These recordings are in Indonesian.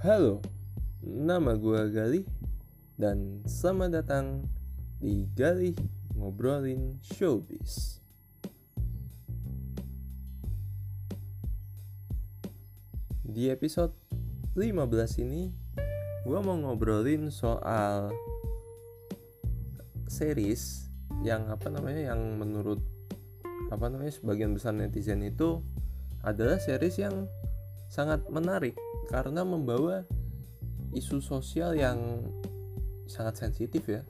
Halo, nama gue Galih dan selamat datang di Galih Ngobrolin Showbiz. Di episode 15 ini, gue mau ngobrolin soal series yang apa namanya yang menurut apa namanya sebagian besar netizen itu adalah series yang sangat menarik karena membawa isu sosial yang sangat sensitif ya.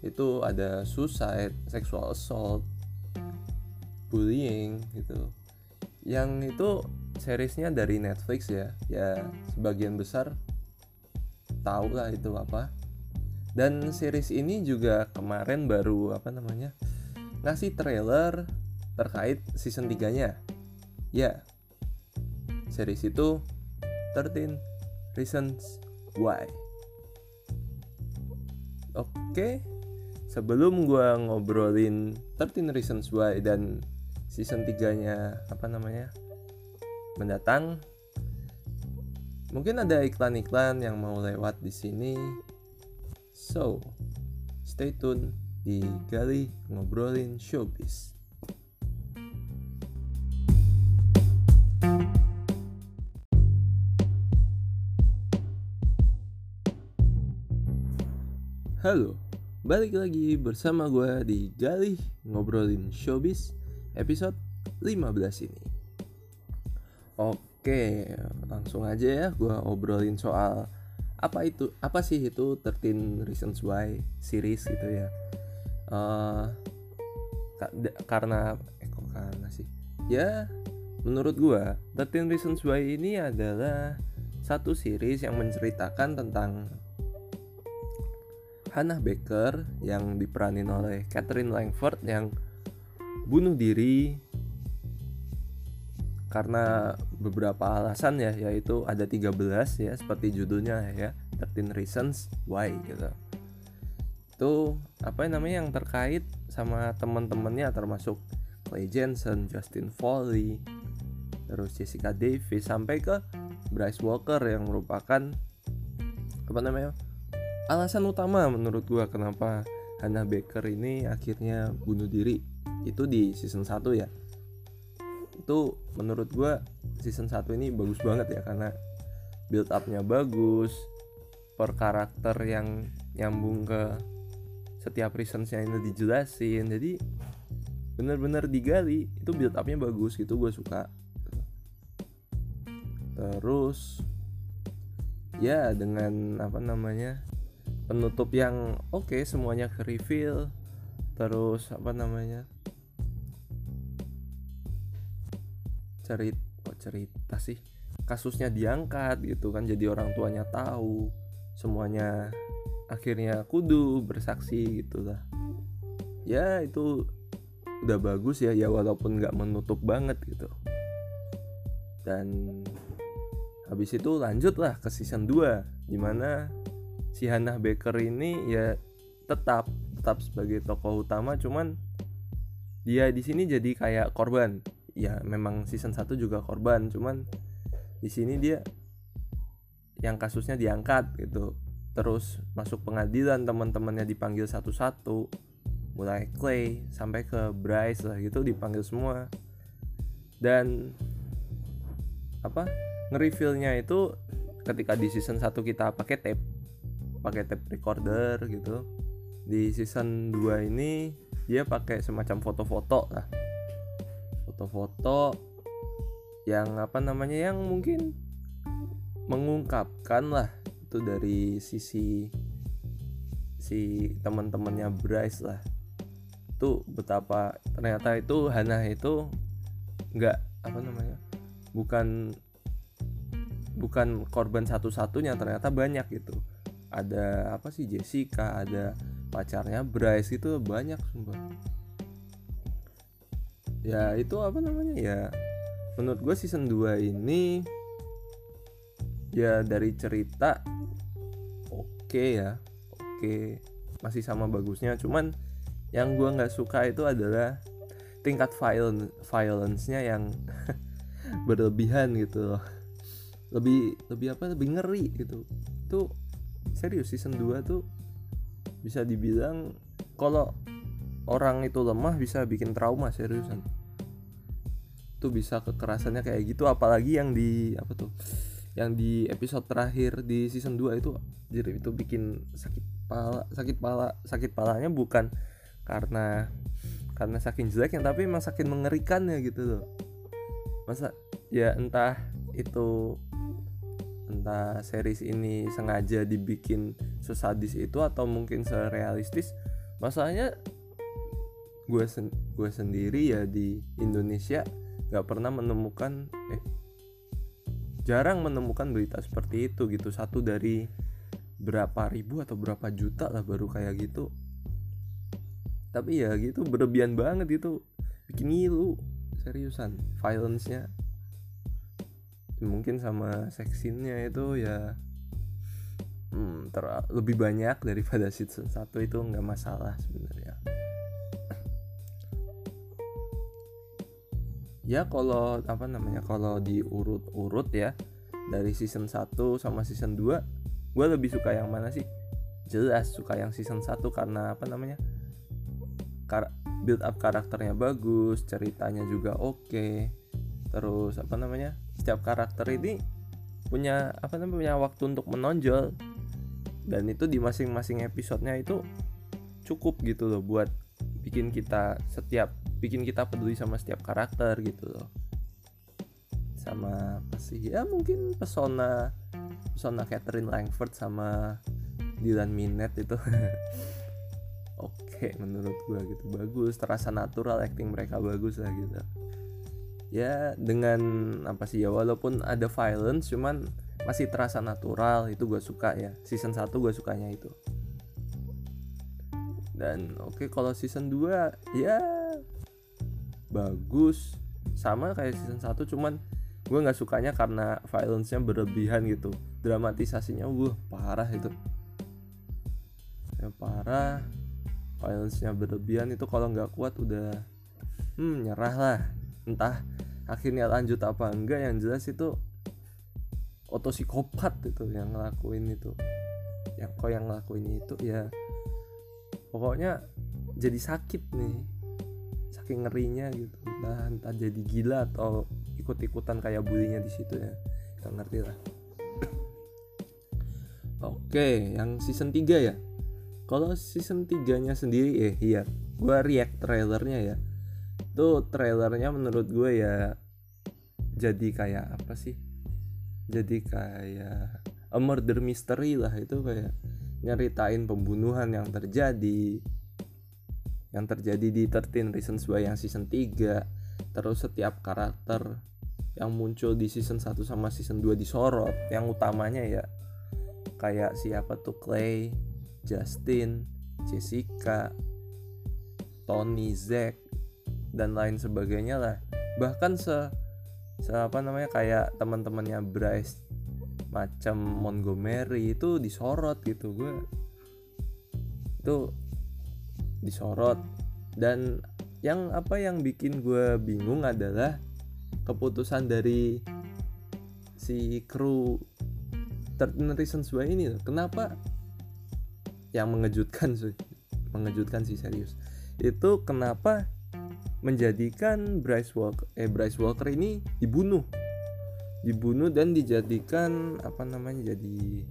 Itu ada suicide, sexual assault, bullying gitu. Yang itu seriesnya dari Netflix ya. Ya sebagian besar tahu lah itu apa. Dan series ini juga kemarin baru apa namanya ngasih trailer terkait season 3 nya ya series itu 13 Reasons Why. Oke Sebelum gue ngobrolin 13 Reasons Why dan season 3 nya apa namanya mendatang mungkin ada iklan-iklan yang mau lewat di sini. So stay tune di Gali ngobrolin showbiz Halo, balik lagi bersama gue di Gali ngobrolin showbiz episode 15 ini. Oke, langsung aja ya gue obrolin soal apa itu apa sih itu 13 Reasons Why series gitu ya. Uh, karena eh kok karena sih? Ya, menurut gue 13 Reasons Why ini adalah satu series yang menceritakan tentang Hannah Baker yang diperanin oleh Catherine Langford yang bunuh diri karena beberapa alasan ya yaitu ada 13 ya seperti judulnya ya 13 reasons why gitu. Itu apa namanya yang terkait sama teman-temannya termasuk Clay Jensen, Justin Foley, terus Jessica Davis sampai ke Bryce Walker yang merupakan apa namanya alasan utama menurut gua kenapa Hannah Baker ini akhirnya bunuh diri itu di season 1 ya. Itu menurut gua season 1 ini bagus banget ya karena build upnya bagus per karakter yang nyambung ke setiap reasonsnya ini dijelasin. Jadi bener-bener digali itu build upnya bagus gitu gue suka. Terus ya dengan apa namanya penutup yang oke okay, semuanya ke reveal. Terus apa namanya? Cerita kok cerita sih? Kasusnya diangkat gitu kan jadi orang tuanya tahu. Semuanya akhirnya kudu bersaksi gitulah ya itu udah bagus ya ya walaupun nggak menutup banget gitu. Dan habis itu lanjutlah ke season 2 di mana si Hannah Baker ini ya tetap tetap sebagai tokoh utama cuman dia di sini jadi kayak korban. Ya memang season 1 juga korban cuman di sini dia yang kasusnya diangkat gitu. Terus masuk pengadilan teman-temannya dipanggil satu-satu mulai Clay sampai ke Bryce lah gitu dipanggil semua. Dan apa nge-revealnya itu ketika di season 1 kita pakai tape pakai tape recorder gitu. Di season 2 ini dia pakai semacam foto-foto lah. Foto-foto yang apa namanya yang mungkin mengungkapkan lah. Itu dari sisi si teman-temannya Bryce lah. Itu betapa ternyata itu Hana itu nggak apa namanya bukan bukan korban satu-satunya ternyata banyak gitu ada apa sih Jessica ada pacarnya Bryce itu banyak sumpah. Ya itu apa namanya ya? Menurut gue season 2 ini ya dari cerita oke okay ya oke okay. masih sama bagusnya. Cuman yang gue nggak suka itu adalah tingkat violence violence-nya yang berlebihan gitu loh. Lebih lebih apa lebih ngeri gitu. Tuh serius season 2 tuh bisa dibilang kalau orang itu lemah bisa bikin trauma seriusan. Tuh bisa kekerasannya kayak gitu apalagi yang di apa tuh yang di episode terakhir di season 2 itu jadi itu bikin sakit pala sakit pala sakit palanya bukan karena karena saking jeleknya tapi emang saking mengerikannya gitu loh. Masa ya entah itu entah series ini sengaja dibikin sesadis itu atau mungkin serealistis masalahnya gue sen gue sendiri ya di Indonesia nggak pernah menemukan eh jarang menemukan berita seperti itu gitu. Satu dari berapa ribu atau berapa juta lah baru kayak gitu. Tapi ya gitu berlebihan banget itu. Bikin ngilu seriusan violence-nya mungkin sama seksinnya itu ya hmm, lebih banyak daripada season 1 itu nggak masalah sebenarnya ya kalau apa namanya kalau diurut-urut ya dari season 1 sama season 2 gue lebih suka yang mana sih jelas suka yang season 1 karena apa namanya Kar build up karakternya bagus ceritanya juga oke okay. terus apa namanya setiap karakter ini punya apa namanya punya waktu untuk menonjol. Dan itu di masing-masing episodenya itu cukup gitu loh buat bikin kita setiap bikin kita peduli sama setiap karakter gitu loh. Sama apa sih? Ya mungkin pesona pesona Catherine Langford sama Dylan Minet itu. Oke menurut gue gitu. Bagus terasa natural acting mereka bagus lah gitu ya dengan apa sih ya walaupun ada violence cuman masih terasa natural itu gue suka ya. Season 1 gue sukanya itu. Dan oke okay, kalau season 2 ya bagus. Sama kayak season 1 cuman gue nggak sukanya karena violence-nya berlebihan gitu. Dramatisasinya wah parah itu. Ya parah. Violence-nya berlebihan itu kalau nggak kuat udah hmm nyerah lah entah akhirnya lanjut apa enggak yang jelas itu otosikopat itu yang ngelakuin itu. Yang kok yang ngelakuin itu ya pokoknya jadi sakit nih saking ngerinya gitu. Nah entah jadi gila atau ikut-ikutan kayak bulinya di situ ya nggak ngerti lah. Oke yang season 3 ya? Kalau season 3 nya sendiri eh iya gue react trailernya ya tuh trailernya menurut gue ya jadi kayak apa sih? Jadi kayak a murder mystery lah itu kayak nyeritain pembunuhan yang terjadi. Yang terjadi di 13 Reasons Why yang season 3 terus setiap karakter yang muncul di season 1 sama season 2 disorot. Yang utamanya ya kayak siapa tuh? Clay, Justin, Jessica, Tony, Zack dan lain sebagainya lah. Bahkan se, se apa namanya kayak teman-temannya Bryce macam Montgomery itu disorot gitu. Gue itu disorot. Dan yang apa yang bikin gue bingung adalah keputusan dari si kru 13 Reasons Why ini kenapa? Yang mengejutkan sih mengejutkan sih serius. Itu kenapa menjadikan Bryce Walker eh Bryce Walker ini dibunuh. Dibunuh dan dijadikan apa namanya jadi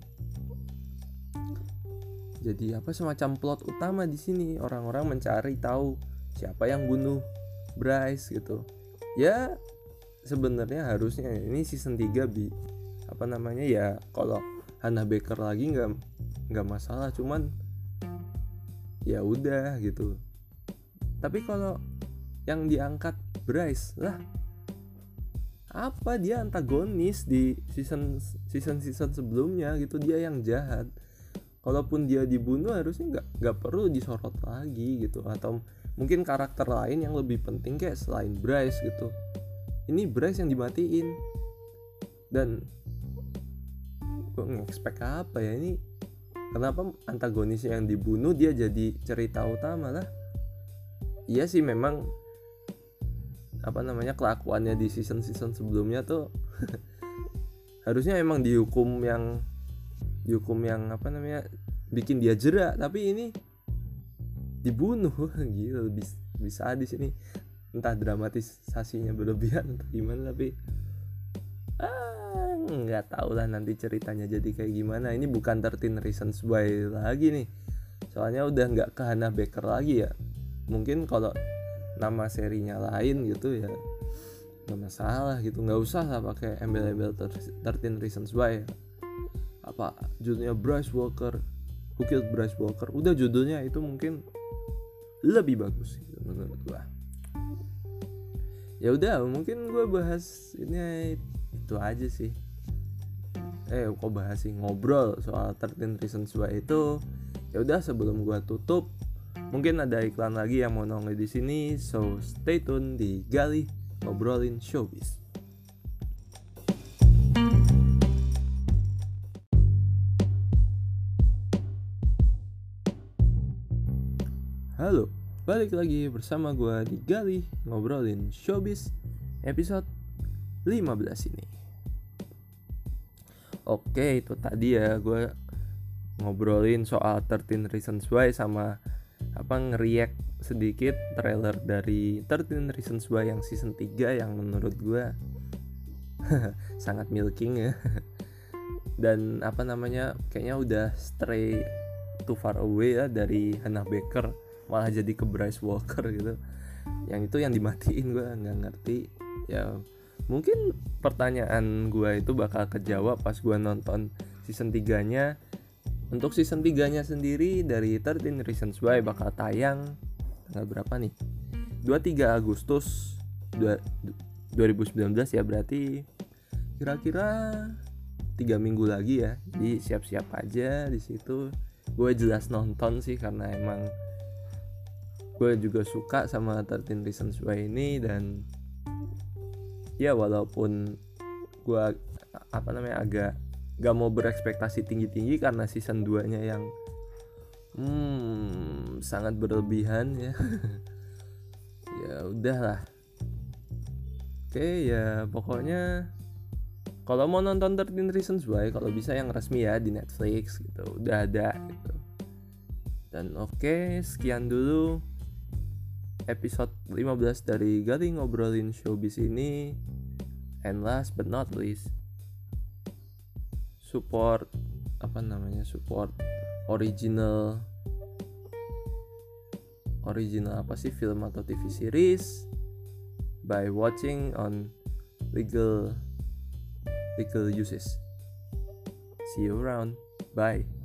jadi apa semacam plot utama di sini. Orang-orang mencari tahu siapa yang bunuh Bryce gitu. Ya sebenarnya harusnya ini season 3 bi apa namanya ya kalau Hannah Baker lagi nggak nggak masalah cuman ya udah gitu. Tapi kalau yang diangkat Bryce lah. Apa dia antagonis di season season season sebelumnya gitu? Dia yang jahat. Kalaupun dia dibunuh harusnya nggak nggak perlu disorot lagi gitu. Atau mungkin karakter lain yang lebih penting kayak selain Bryce gitu. Ini Bryce yang dimatiin. Dan gue ngexpect apa ya ini? Kenapa antagonis yang dibunuh dia jadi cerita utama lah? Iya sih memang apa namanya kelakuannya di season season sebelumnya tuh harusnya emang dihukum yang dihukum yang apa namanya bikin dia jerak tapi ini dibunuh. Gitu bisa bisa di sini. Entah dramatisasinya berlebihan entah gimana tapi ah nggak tahu lah nanti ceritanya jadi kayak gimana. Ini bukan 13 Reasons Why lagi nih. Soalnya udah nggak ke Hannah Baker lagi ya. Mungkin kalau nama serinya lain gitu ya nggak masalah gitu. Nggak usah lah pakai embel-embel 13 Reasons Why. Ya. apa judulnya Bryce Walker Who Killed Bryce Walker? Udah judulnya itu mungkin lebih bagus gitu menurut gua. Ya udah mungkin gue bahas ini itu aja sih. Eh kok bahas sih? Ngobrol soal 13 Reasons Why itu. Ya udah sebelum gua tutup mungkin ada iklan lagi yang mau nongol di sini so stay tune di Gali ngobrolin showbiz Halo, balik lagi bersama gue di Gali ngobrolin showbiz episode 15 ini. Oke, itu tadi ya gue ngobrolin soal 13 Reasons Why sama apa ngeriak sedikit trailer dari 13 Reasons Why yang season 3 yang menurut gue sangat milking ya. Dan apa namanya kayaknya udah stray too far away ya dari Hannah Baker malah jadi ke Bryce Walker gitu. Yang itu yang dimatiin gue nggak ngerti. Ya mungkin pertanyaan gue itu bakal kejawab pas gue nonton season 3 nya untuk season 3 nya sendiri dari 13 Reasons Why bakal tayang tanggal berapa nih? 23 Agustus 2019 ya berarti kira-kira tiga minggu lagi ya. Jadi siap-siap aja di situ. Gue jelas nonton sih karena emang gue juga suka sama 13 Reasons Why ini dan ya walaupun gue apa namanya agak gak mau berekspektasi tinggi-tinggi karena season 2 nya yang hmm, sangat berlebihan ya. Ya udahlah. Oke ya pokoknya kalau mau nonton 13 Reasons Why kalau bisa yang resmi ya di Netflix gitu. Udah ada gitu. Dan oke sekian dulu episode 15 dari Gali Ngobrolin Showbiz ini. And last but not least Support Apa namanya Support Original Original apa sih Film atau TV series By watching on Legal Legal uses. See you around. Bye